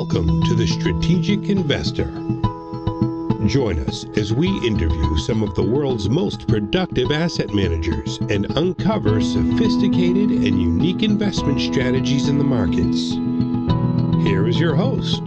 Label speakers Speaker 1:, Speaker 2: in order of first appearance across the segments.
Speaker 1: Welcome to the Strategic Investor. Join us as we interview some of the world's most productive asset managers and uncover sophisticated and unique investment strategies in the markets. Here is your host,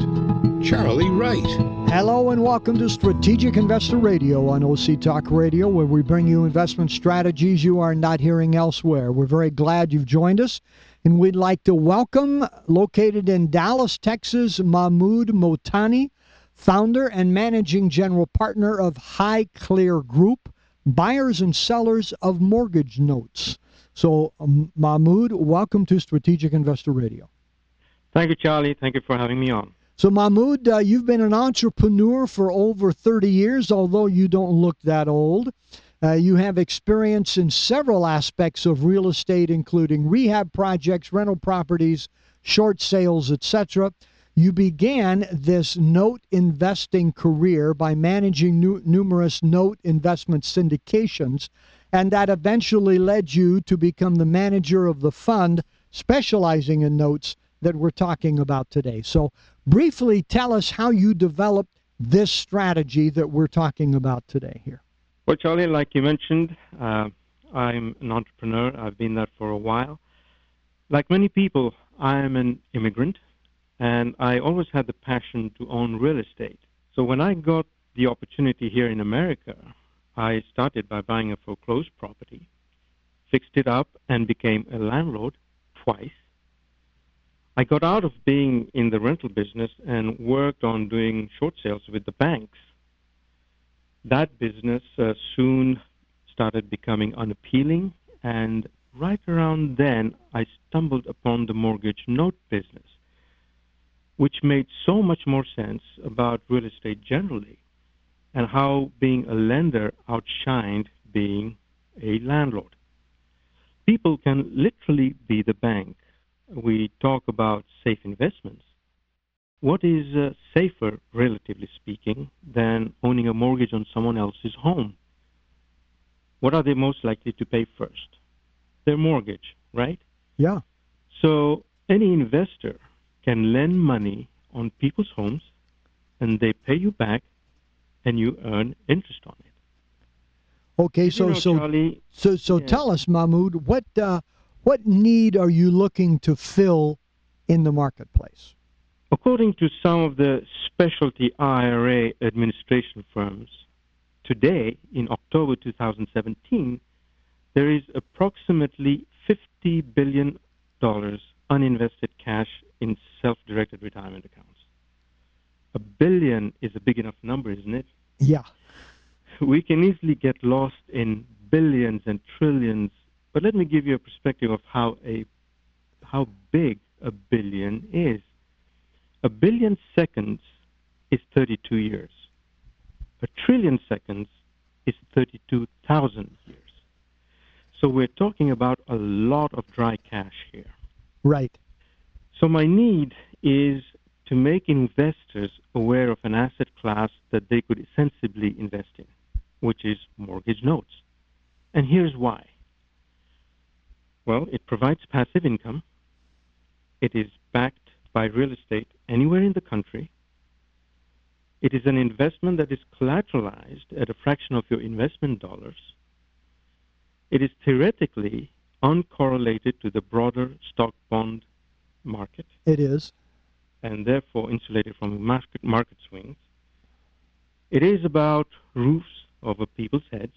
Speaker 1: Charlie Wright.
Speaker 2: Hello and welcome to Strategic Investor Radio on OC Talk Radio, where we bring you investment strategies you are not hearing elsewhere. We're very glad you've joined us, and we'd like to welcome, located in Dallas, Texas, Mahmoud Motani, founder and managing general partner of Highclere Group, buyers and sellers of mortgage notes. So, um, Mahmoud, welcome to Strategic Investor Radio.
Speaker 3: Thank you, Charlie. Thank you for having me on.
Speaker 2: So, Mahmoud, uh, you've been an entrepreneur for over 30 years, although you don't look that old. Uh, you have experience in several aspects of real estate, including rehab projects, rental properties, short sales, etc. You began this note investing career by managing nu- numerous note investment syndications, and that eventually led you to become the manager of the fund specializing in notes that we're talking about today. So, briefly tell us how you developed this strategy that we're talking about today here.
Speaker 3: Well, Charlie, like you mentioned, uh, I'm an entrepreneur. I've been that for a while. Like many people, I am an immigrant, and I always had the passion to own real estate. So when I got the opportunity here in America, I started by buying a foreclosed property, fixed it up, and became a landlord twice I got out of being in the rental business and worked on doing short sales with the banks. That business uh, soon started becoming unappealing, and right around then, I stumbled upon the mortgage note business, which made so much more sense about real estate generally and how being a lender outshined being a landlord. People can literally be the bank we talk about safe investments, what is uh, safer, relatively speaking, than owning a mortgage on someone else's home? What are they most likely to pay first? Their mortgage, right?
Speaker 2: Yeah.
Speaker 3: So any investor can lend money on people's homes and they pay you back and you earn interest on it.
Speaker 2: Okay, so
Speaker 3: you know,
Speaker 2: so
Speaker 3: Charlie,
Speaker 2: so so
Speaker 3: yeah.
Speaker 2: tell us, Mahmoud, what uh, what need are you looking to fill in the marketplace?
Speaker 3: According to some of the specialty IRA administration firms, today, in October 2017, there is approximately $50 billion uninvested cash in self directed retirement accounts. A billion is a big enough number, isn't it?
Speaker 2: Yeah.
Speaker 3: We can easily get lost in billions and trillions but let me give you a perspective of how a how big a billion is. A billion seconds is 32 years. A trillion seconds is 32,000 years. So we're talking about a lot of dry cash here.
Speaker 2: Right.
Speaker 3: So my need is to make investors aware of an asset class that they could sensibly invest in, which is mortgage notes. And here's why. Well, it provides passive income. It is backed by real estate anywhere in the country. It is an investment that is collateralized at a fraction of your investment dollars. It is theoretically uncorrelated to the broader stock bond market.
Speaker 2: It is.
Speaker 3: And therefore insulated from market, market swings. It is about roofs over people's heads.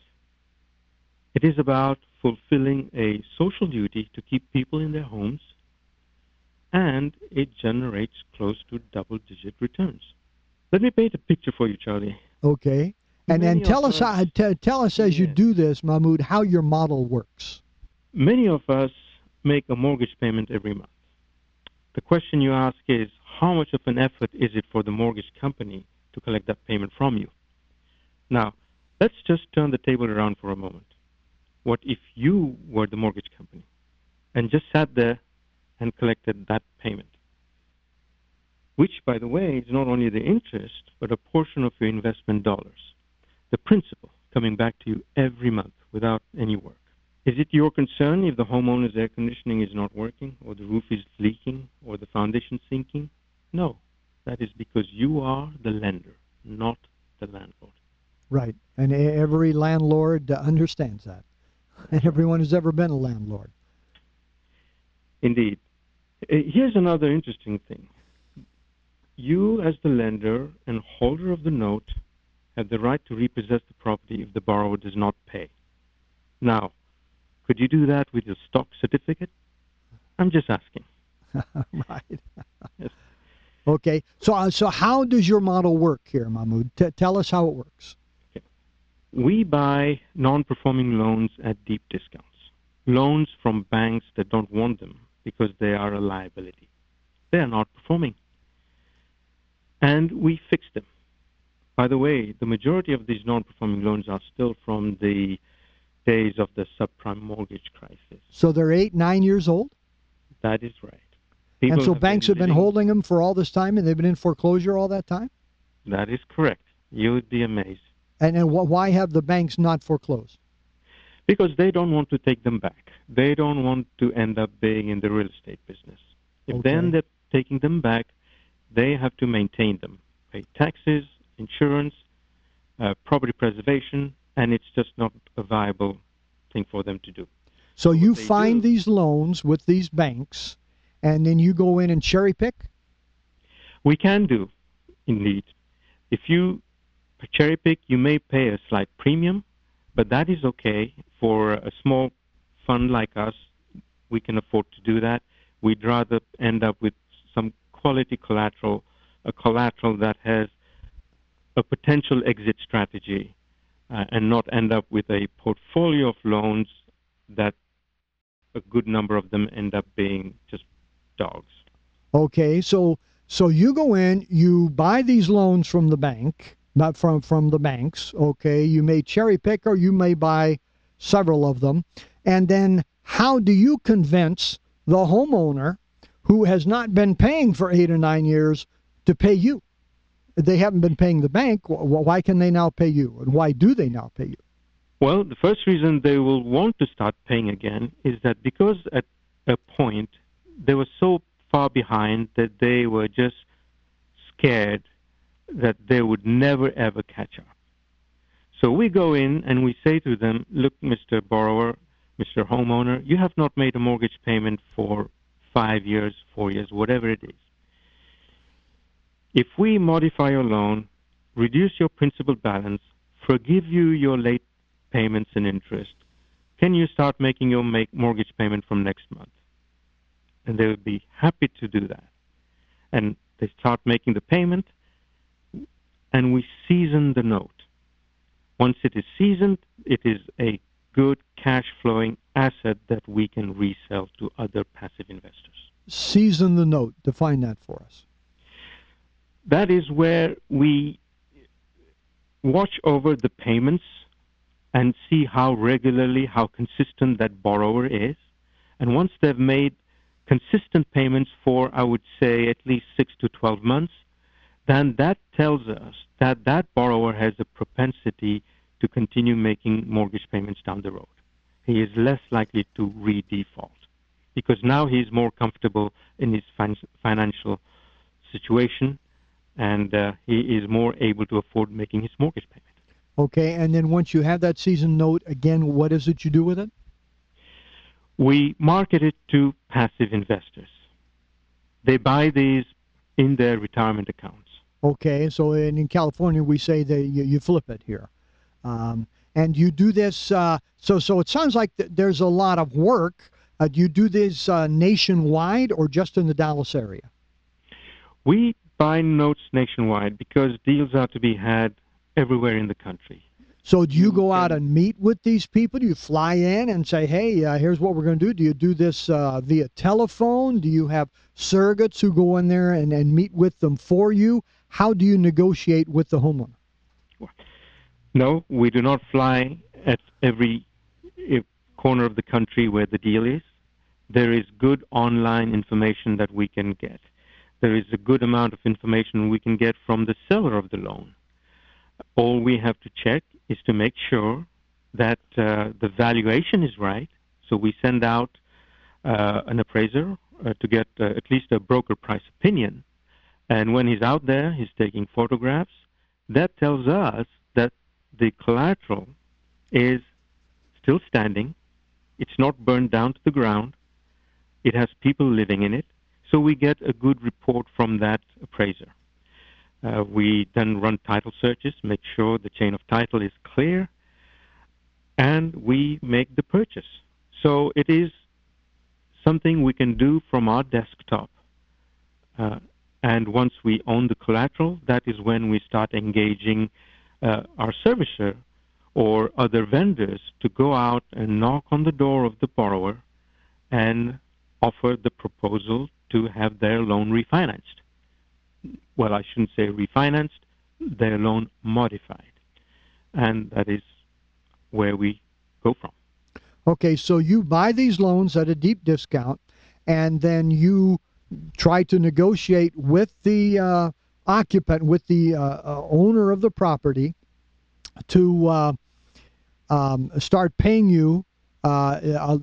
Speaker 3: It is about fulfilling a social duty to keep people in their homes, and it generates close to double digit returns. Let me paint a picture for you, Charlie.
Speaker 2: Okay. And then tell us,
Speaker 3: us uh,
Speaker 2: how, t- tell us as you do this, Mahmoud, how your model works.
Speaker 3: Many of us make a mortgage payment every month. The question you ask is how much of an effort is it for the mortgage company to collect that payment from you? Now, let's just turn the table around for a moment. What if you were the mortgage company and just sat there and collected that payment? Which, by the way, is not only the interest, but a portion of your investment dollars. The principal coming back to you every month without any work. Is it your concern if the homeowner's air conditioning is not working, or the roof is leaking, or the foundation sinking? No. That is because you are the lender, not the landlord.
Speaker 2: Right. And every landlord understands that. And everyone who's ever been a landlord.
Speaker 3: Indeed. Uh, here's another interesting thing. You, as the lender and holder of the note, have the right to repossess the property if the borrower does not pay. Now, could you do that with your stock certificate? I'm just asking.
Speaker 2: right. yes. Okay. So, uh, so how does your model work here, Mahmoud? T- tell us how it works. Okay.
Speaker 3: We buy non-performing loans at deep discounts. Loans from banks that don't want them because they are a liability. They are not performing. And we fix them. By the way, the majority of these non-performing loans are still from the days of the subprime mortgage crisis.
Speaker 2: So they're eight, nine years old?
Speaker 3: That is right.
Speaker 2: People and so have banks been have been holding them for all this time and they've been in foreclosure all that time?
Speaker 3: That is correct. You would be amazed.
Speaker 2: And, and why have the banks not foreclosed?
Speaker 3: Because they don't want to take them back. They don't want to end up being in the real estate business. If okay. they end up taking them back, they have to maintain them, pay taxes, insurance, uh, property preservation, and it's just not a viable thing for them to do.
Speaker 2: So, so you find do, these loans with these banks, and then you go in and cherry pick?
Speaker 3: We can do, indeed. If you cherry pick, you may pay a slight premium, but that is okay for a small fund like us. We can afford to do that. We'd rather end up with some quality collateral, a collateral that has a potential exit strategy uh, and not end up with a portfolio of loans that a good number of them end up being just dogs.
Speaker 2: Okay, so so you go in, you buy these loans from the bank, not from from the banks. Okay, you may cherry pick or you may buy several of them, and then how do you convince the homeowner who has not been paying for eight or nine years to pay you? they haven't been paying the bank. Why can they now pay you? And why do they now pay you?
Speaker 3: Well, the first reason they will want to start paying again is that because at a point they were so far behind that they were just scared that they would never ever catch up. So we go in and we say to them, look, Mr. Borrower, Mr. Homeowner, you have not made a mortgage payment for five years, four years, whatever it is. If we modify your loan, reduce your principal balance, forgive you your late payments and interest, can you start making your make mortgage payment from next month? And they would be happy to do that. And they start making the payment, and we season the note. Once it is seasoned, it is a good cash flowing asset that we can resell to other passive investors.
Speaker 2: Season the note. Define that for us
Speaker 3: that is where we watch over the payments and see how regularly, how consistent that borrower is. And once they've made consistent payments for, I would say, at least six to 12 months, then that tells us that that borrower has a propensity to continue making mortgage payments down the road. He is less likely to re-default because now he's more comfortable in his fin- financial situation and uh, he is more able to afford making his mortgage payment.
Speaker 2: Okay, and then once you have that season note, again, what is it you do with it?
Speaker 3: We market it to passive investors. They buy these in their retirement accounts.
Speaker 2: Okay, so in, in California, we say that you, you flip it here. Um, and you do this, uh, so, so it sounds like th- there's a lot of work. Uh, do you do this uh, nationwide or just in the Dallas area?
Speaker 3: We buy notes nationwide because deals are to be had everywhere in the country.
Speaker 2: So do you go out and meet with these people? Do you fly in and say, "Hey, uh, here's what we're going to do"? Do you do this uh, via telephone? Do you have surrogates who go in there and, and meet with them for you? How do you negotiate with the homeowner?
Speaker 3: No, we do not fly at every corner of the country where the deal is. There is good online information that we can get there is a good amount of information we can get from the seller of the loan. All we have to check is to make sure that uh, the valuation is right. So we send out uh, an appraiser uh, to get uh, at least a broker price opinion. And when he's out there, he's taking photographs. That tells us that the collateral is still standing. It's not burned down to the ground. It has people living in it. So we get a good report from that appraiser. Uh, we then run title searches, make sure the chain of title is clear, and we make the purchase. So it is something we can do from our desktop. Uh, and once we own the collateral, that is when we start engaging uh, our servicer or other vendors to go out and knock on the door of the borrower and offer the proposal to have their loan refinanced. Well, I shouldn't say refinanced, their loan modified. And that is where we go from.
Speaker 2: Okay, so you buy these loans at a deep discount, and then you try to negotiate with the uh, occupant, with the uh, uh owner of the property, to uh, um, start paying you uh, uh,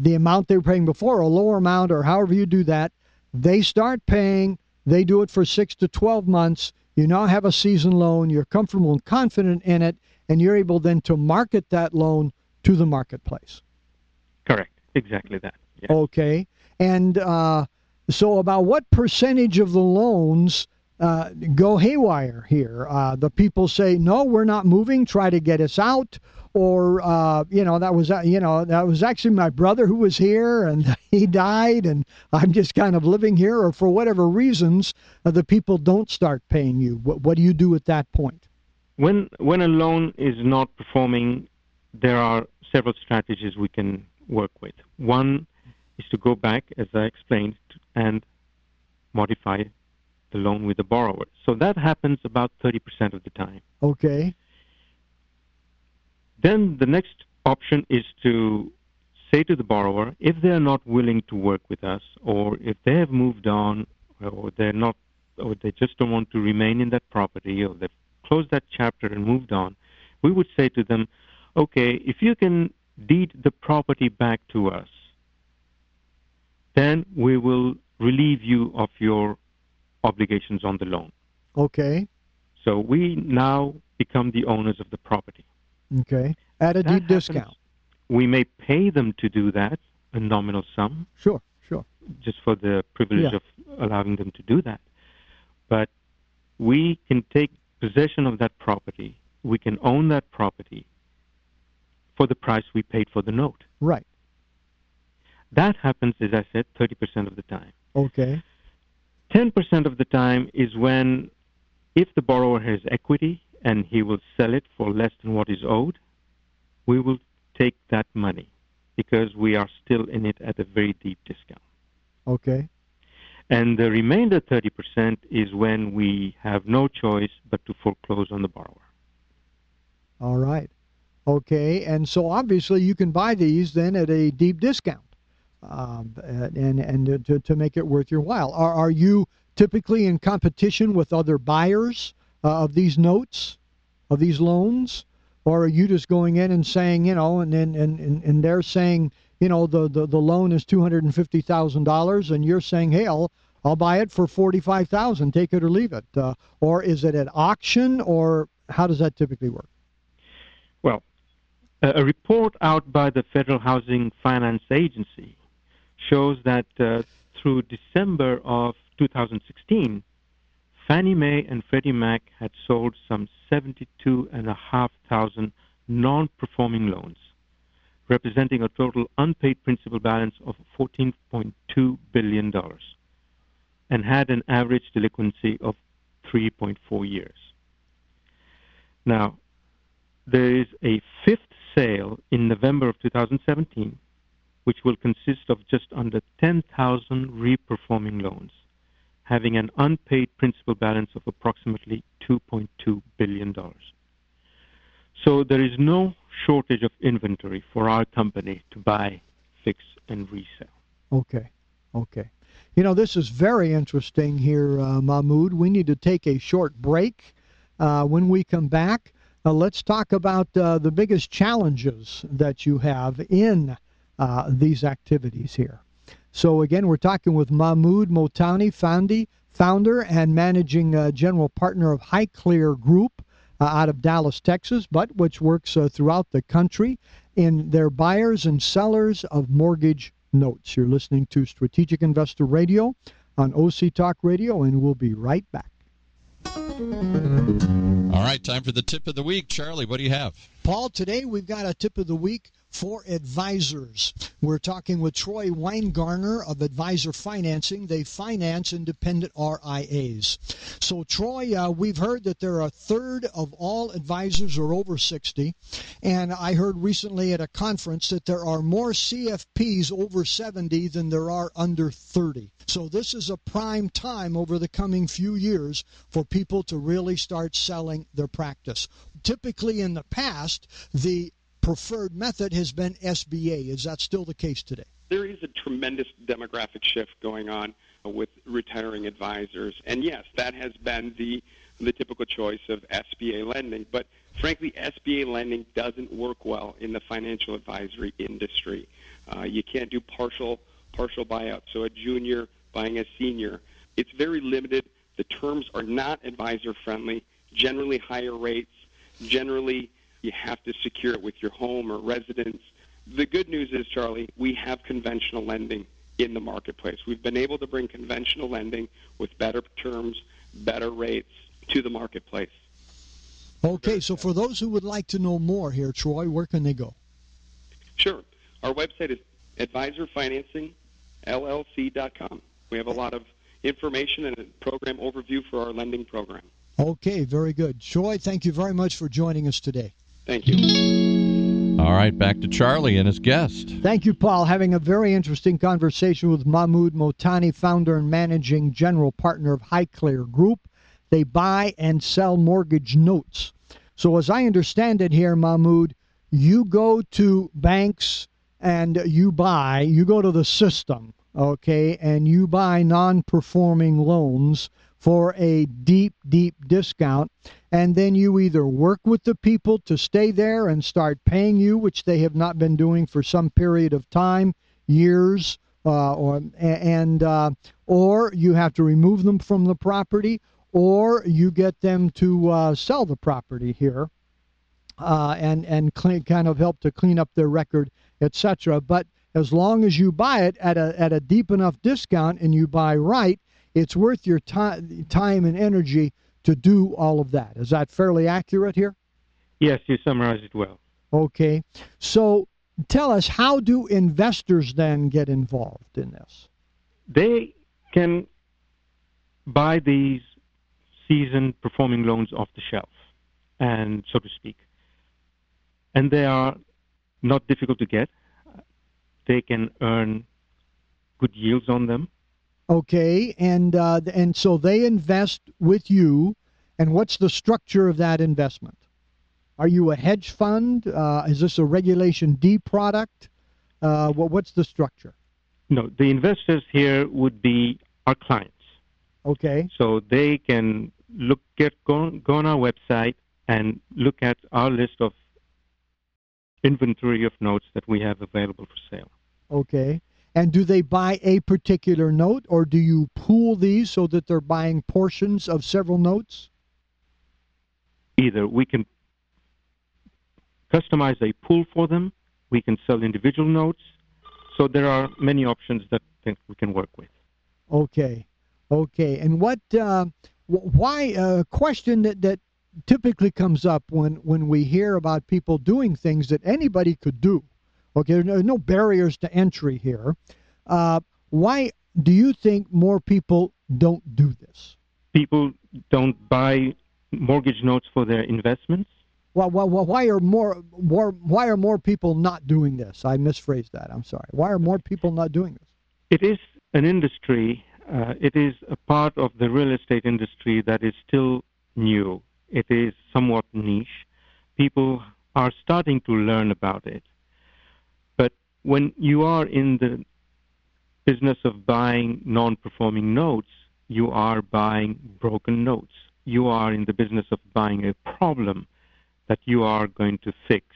Speaker 2: the amount they were paying before, a lower amount, or however you do that. They start paying. They do it for six to 12 months. You now have a season loan. You're comfortable and confident in it, and you're able then to market that loan to the marketplace.
Speaker 3: Correct. Exactly that.
Speaker 2: Yes. Okay. And uh, so, about what percentage of the loans uh, go haywire here? Uh, the people say, no, we're not moving, try to get us out. Or uh, you know that was uh, you know that was actually my brother who was here and he died and I'm just kind of living here. Or for whatever reasons uh, the people don't start paying you. What, what do you do at that point?
Speaker 3: When when a loan is not performing there are several strategies we can work with. One is to go back as I explained and modify the loan with the borrower. So that happens about 30% of the time.
Speaker 2: Okay.
Speaker 3: Then the next option is to say to the borrower, if they're not willing to work with us, or if they have moved on, or they're not, or they just don't want to remain in that property, or they've closed that chapter and moved on, we would say to them, okay, if you can deed the property back to us, then we will relieve you of your obligations on the loan.
Speaker 2: Okay.
Speaker 3: So we now become the owners of the property.
Speaker 2: Okay. At a that deep happens. discount.
Speaker 3: We may pay them to do that, a nominal sum.
Speaker 2: Sure, sure.
Speaker 3: Just for the privilege yeah. of allowing them to do that. But we can take possession of that property. We can own that property for the price we paid for the note.
Speaker 2: Right.
Speaker 3: That happens, as I said, 30% of the time.
Speaker 2: Okay.
Speaker 3: 10% of the time is when, if the borrower has equity, and he will sell it for less than what is owed, we will take that money because we are still in it at a very deep discount.
Speaker 2: Okay.
Speaker 3: And the remainder 30% is when we have no choice but to foreclose on the borrower.
Speaker 2: All right. Okay. And so obviously you can buy these then at a deep discount um, and, and to, to make it worth your while. Are, are you typically in competition with other buyers? uh, of these notes, of these loans? Or are you just going in and saying, you know, and and, and, and they're saying, you know, the, the, the loan is two hundred and fifty thousand dollars, and you're saying, hey, I'll I'll buy it for forty five thousand, take it or leave it, uh, or is it at auction, or how does that typically work?
Speaker 3: Well, a report out by the Federal Housing Finance Agency shows that uh, through December of 2016, Fannie Mae and Freddie Mac had sold some 72,500 non-performing loans, representing a total unpaid principal balance of $14.2 billion, and had an average delinquency of 3.4 years. Now, there is a fifth sale in November of 2017, which will consist of just under 10,000 re-performing loans having an unpaid principal balance of approximately $2.2 billion. So there is no shortage of inventory for our company to buy, fix, and resell.
Speaker 2: Okay, okay. You know, this is very interesting here, uh, Mahmoud. We need to take a short break. Uh, when we come back, uh, let's talk about uh, the biggest challenges that you have in uh, these activities here. So again, we're talking with Mahmoud Motani, Fandi, founder and managing uh, general partner of Highclere Group uh, out of Dallas, Texas, but which works uh, throughout the country in their buyers and sellers of mortgage notes. You're listening to Strategic Investor Radio on OC Talk Radio, and we'll be right back.
Speaker 4: All right, time for the tip of the week. Charlie, what do you have?
Speaker 2: Paul, today we've got a tip of the week for advisors. We're talking with Troy Weingarner of Advisor Financing. They finance independent RIAs. So, Troy, uh, we've heard that there are a third of all advisors are over 60. And I heard recently at a conference that there are more CFPs over 70 than there are under 30. So, this is a prime time over the coming few years for people to really start selling their practice. Typically, in the past, the preferred method has been SBA. Is that still the case today?
Speaker 5: There is a tremendous demographic shift going on with retiring advisors. And yes, that has been the the typical choice of SBA lending. But frankly, SBA lending doesn't work well in the financial advisory industry. Uh, you can't do partial partial buyout. So a junior buying a senior, it's very limited. The terms are not advisor friendly. Generally higher rates. Generally you have to secure it with your home or residence. The good news is, Charlie, we have conventional lending in the marketplace. We've been able to bring conventional lending with better terms, better rates to the marketplace.
Speaker 2: Okay, so for those who would like to know more here, Troy, where can they go?
Speaker 5: Sure. Our website is advisorfinancingllc.com. We have a lot of information and a program overview for our lending program.
Speaker 2: Okay, very good. Troy, thank you very much for joining us today.
Speaker 5: Thank you.
Speaker 4: All right, back to Charlie and his guest.
Speaker 2: Thank you, Paul. Having a very interesting conversation with Mahmoud Motani, founder and managing general partner of Highclere Group. They buy and sell mortgage notes. So, as I understand it here, Mahmoud, you go to banks and you buy, you go to the system, okay, and you buy non performing loans for a deep, deep discount. And then you either work with the people to stay there and start paying you, which they have not been doing for some period of time, years, uh, or and uh, or you have to remove them from the property, or you get them to uh, sell the property here, uh, and and clean, kind of help to clean up their record, etc. But as long as you buy it at a at a deep enough discount and you buy right, it's worth your time, time and energy to do all of that. Is that fairly accurate here?
Speaker 3: Yes, you summarized it well.
Speaker 2: Okay. So tell us, how do investors then get involved in this?
Speaker 3: They can buy these seasoned performing loans off the shelf, and so to speak. And they are not difficult to get. They can earn good yields on them.
Speaker 2: Okay, and uh, and so they invest with you, and what's the structure of that investment? Are you a hedge fund? Uh, is this a Regulation D product? Uh, what, what's the structure?
Speaker 3: No, the investors here would be our clients.
Speaker 2: Okay.
Speaker 3: So they can look get go, go on our website and look at our list of inventory of notes that we have available for sale.
Speaker 2: Okay. And do they buy a particular note or do you pool these so that they're buying portions of several notes?
Speaker 3: Either we can customize a pool for them, we can sell individual notes. So there are many options that we can work with.
Speaker 2: Okay. Okay. And what, uh, why, a uh, question that, that typically comes up when, when we hear about people doing things that anybody could do Okay, there are no barriers to entry here. Uh, why do you think more people don't do this?
Speaker 3: People don't buy mortgage notes for their investments.
Speaker 2: Well, well, well, why are more, more why are more people not doing this? I misphrased that. I'm sorry. Why are more people not doing this?
Speaker 3: It is an industry. Uh, it is a part of the real estate industry that is still new. It is somewhat niche. People are starting to learn about it when you are in the business of buying non-performing notes, you are buying broken notes. You are in the business of buying a problem that you are going to fix.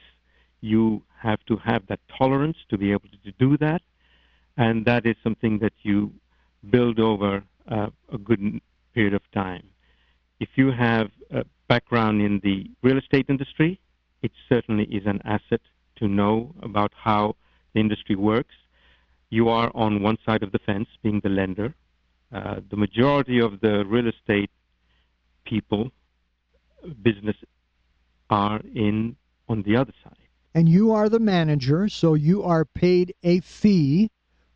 Speaker 3: You have to have that tolerance to be able to do that, and that is something that you build over uh, a good period of time. If you have a background in the real estate industry, it certainly is an asset to know about how the industry works. You are on one side of the fence, being the lender. Uh, the majority of the real estate people, business, are in on the other side.
Speaker 2: And you are the manager, so you are paid a fee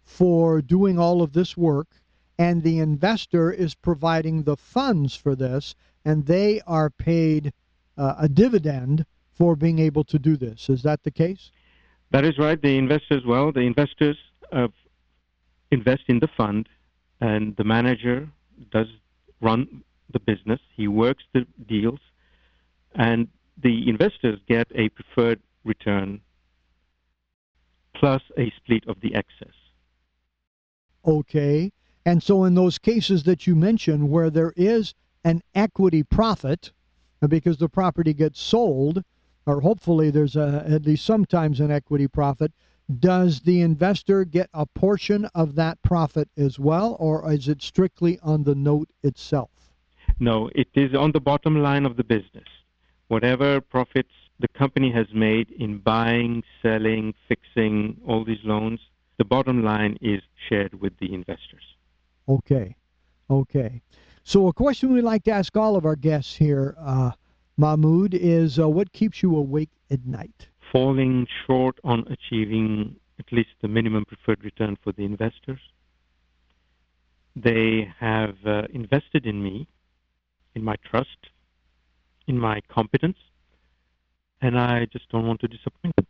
Speaker 2: for doing all of this work, and the investor is providing the funds for this, and they are paid uh, a dividend for being able to do this. Is that the case?
Speaker 3: That is right. The investors, well, the investors uh, invest in the fund, and the manager does run the business. He works the deals, and the investors get a preferred return plus a split of the excess.
Speaker 2: Okay. And so, in those cases that you mentioned where there is an equity profit because the property gets sold, or hopefully there's a, at least sometimes an equity profit, does the investor get a portion of that profit as well, or is it strictly on the note itself?
Speaker 3: No, it is on the bottom line of the business. Whatever profits the company has made in buying, selling, fixing all these loans, the bottom line is shared with the investors.
Speaker 2: Okay. Okay. So, a question we like to ask all of our guests here, uh, Mahmoud, is uh, what keeps you awake at night?
Speaker 3: Falling short on achieving at least the minimum preferred return for the investors. They have uh, invested in me, in my trust, in my competence, and I just don't want to disappoint them.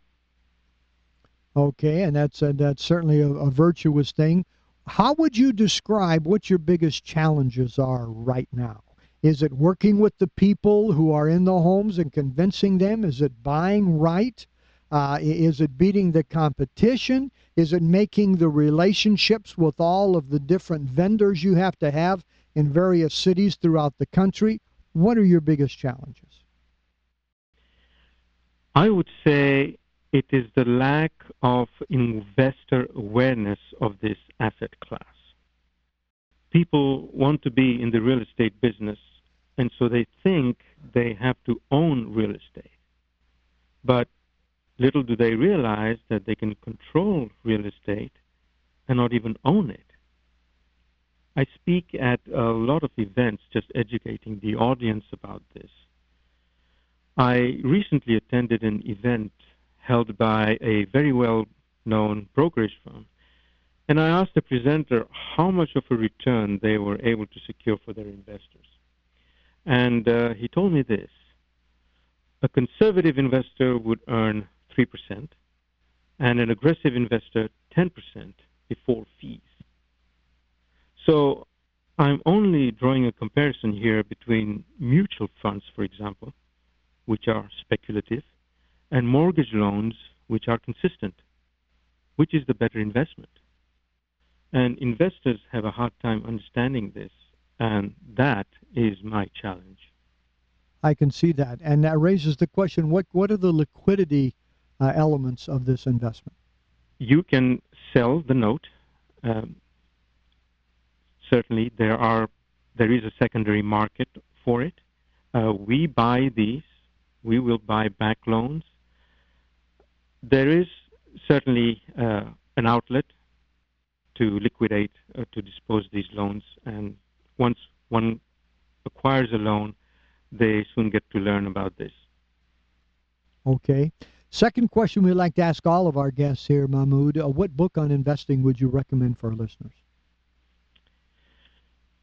Speaker 2: Okay, and that's uh, that's certainly a, a virtuous thing. How would you describe what your biggest challenges are right now? Is it working with the people who are in the homes and convincing them? Is it buying right? Uh, is it beating the competition? Is it making the relationships with all of the different vendors you have to have in various cities throughout the country? What are your biggest challenges?
Speaker 3: I would say it is the lack of investor awareness of this asset class. People want to be in the real estate business, and so they think they have to own real estate. But little do they realize that they can control real estate and not even own it. I speak at a lot of events just educating the audience about this. I recently attended an event held by a very well known brokerage firm. And I asked the presenter how much of a return they were able to secure for their investors. And uh, he told me this a conservative investor would earn 3%, and an aggressive investor 10% before fees. So I'm only drawing a comparison here between mutual funds, for example, which are speculative, and mortgage loans, which are consistent. Which is the better investment? And investors have a hard time understanding this, and that is my challenge.
Speaker 2: I can see that, and that raises the question: what what are the liquidity uh, elements of this investment?
Speaker 3: You can sell the note. Um, certainly, there are there is a secondary market for it. Uh, we buy these. We will buy back loans there is certainly uh, an outlet to liquidate, uh, to dispose these loans, and once one acquires a loan, they soon get to learn about this.
Speaker 2: Okay. Second question we'd like to ask all of our guests here, Mahmoud. Uh, what book on investing would you recommend for our listeners?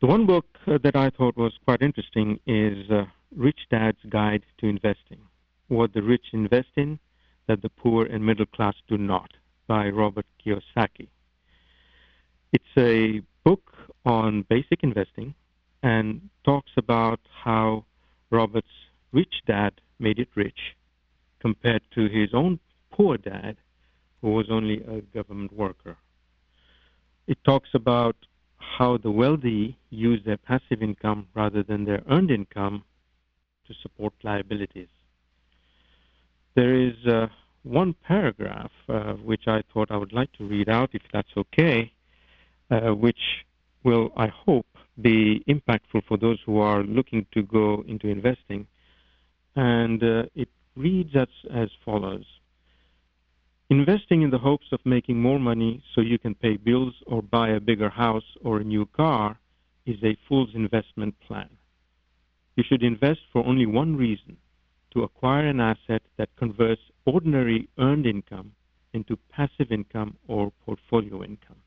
Speaker 3: The one book uh, that I thought was quite interesting is uh, Rich Dad's Guide to Investing What the Rich Invest in that the poor and middle class do not by Robert Kiyosaki. It's a book on basic investing and talks about how Robert's rich dad made it rich compared to his own poor dad who was only a government worker. It talks about how the wealthy use their passive income rather than their earned income to support liabilities there is uh, one paragraph uh, which I thought I would like to read out, if that's okay, uh, which will, I hope, be impactful for those who are looking to go into investing. And uh, it reads as, as follows Investing in the hopes of making more money so you can pay bills or buy a bigger house or a new car is a fool's investment plan. You should invest for only one reason to acquire an asset that converts ordinary earned income into passive income or portfolio income.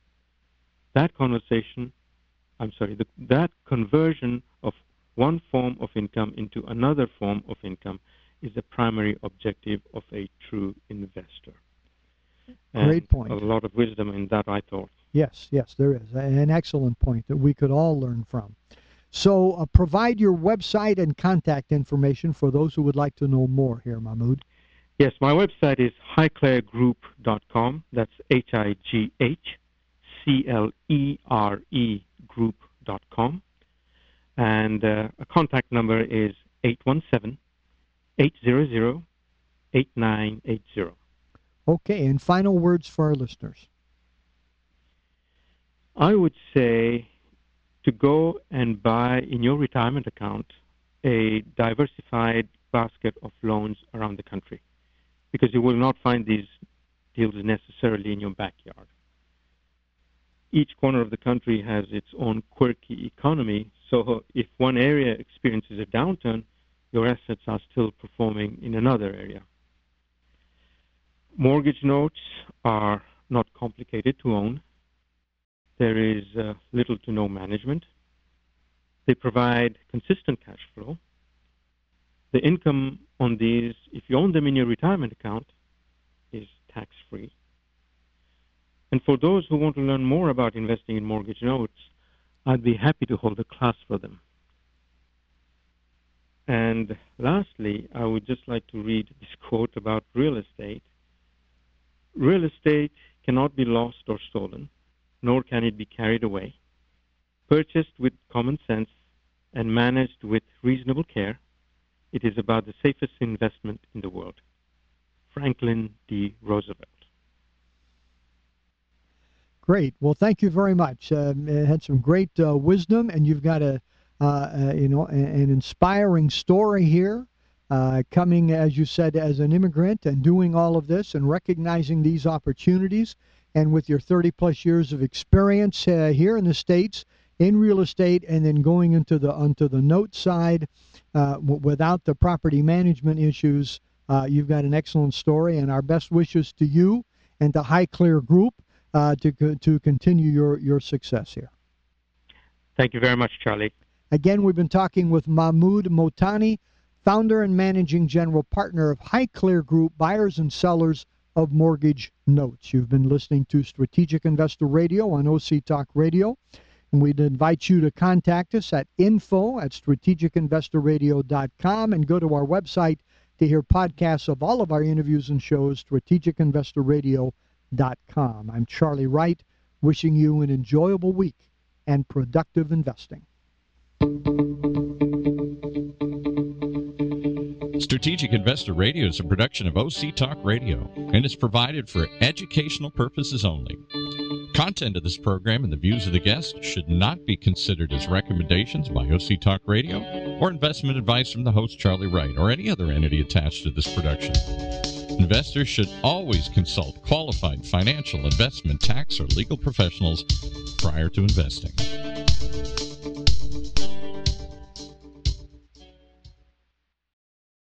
Speaker 3: That conversation, I'm sorry, the, that conversion of one form of income into another form of income is the primary objective of a true investor.
Speaker 2: Great point.
Speaker 3: A lot of wisdom in that, I thought.
Speaker 2: Yes, yes, there is. An excellent point that we could all learn from. So, uh, provide your website and contact information for those who would like to know more here, Mahmoud.
Speaker 3: Yes, my website is highclere.group.com. That's H I G H C L E R E group.com. And uh, a contact number is 817 800 8980.
Speaker 2: Okay, and final words for our listeners.
Speaker 3: I would say to go and buy in your retirement account a diversified basket of loans around the country because you will not find these deals necessarily in your backyard. Each corner of the country has its own quirky economy, so if one area experiences a downturn, your assets are still performing in another area. Mortgage notes are not complicated to own. There is uh, little to no management. They provide consistent cash flow. The income on these, if you own them in your retirement account, is tax free. And for those who want to learn more about investing in mortgage notes, I'd be happy to hold a class for them. And lastly, I would just like to read this quote about real estate. Real estate cannot be lost or stolen nor can it be carried away. Purchased with common sense and managed with reasonable care, it is about the safest investment in the world. Franklin D. Roosevelt.
Speaker 2: Great. Well, thank you very much. Uh, had some great uh, wisdom, and you've got a uh, uh you know an inspiring story here. Uh, coming, as you said, as an immigrant and doing all of this and recognizing these opportunities and with your 30 plus years of experience uh, here in the states in real estate and then going into the onto the note side uh, without the property management issues you've got an excellent story and our best wishes to you and to Highclere Group uh, to to continue your your success here
Speaker 3: thank you very much charlie
Speaker 2: again we've been talking with Mahmoud Motani founder and managing general partner of Highclere Group buyers and sellers of mortgage notes. You've been listening to Strategic Investor Radio on OC Talk Radio. And we'd invite you to contact us at info at strategicinvestorradio.com and go to our website to hear podcasts of all of our interviews and shows, strategicinvestorradio.com. I'm Charlie Wright, wishing you an enjoyable week and productive investing.
Speaker 4: Strategic Investor Radio is a production of OC Talk Radio and is provided for educational purposes only. Content of this program and the views of the guests should not be considered as recommendations by OC Talk Radio or investment advice from the host Charlie Wright or any other entity attached to this production. Investors should always consult qualified financial, investment, tax, or legal professionals prior to investing.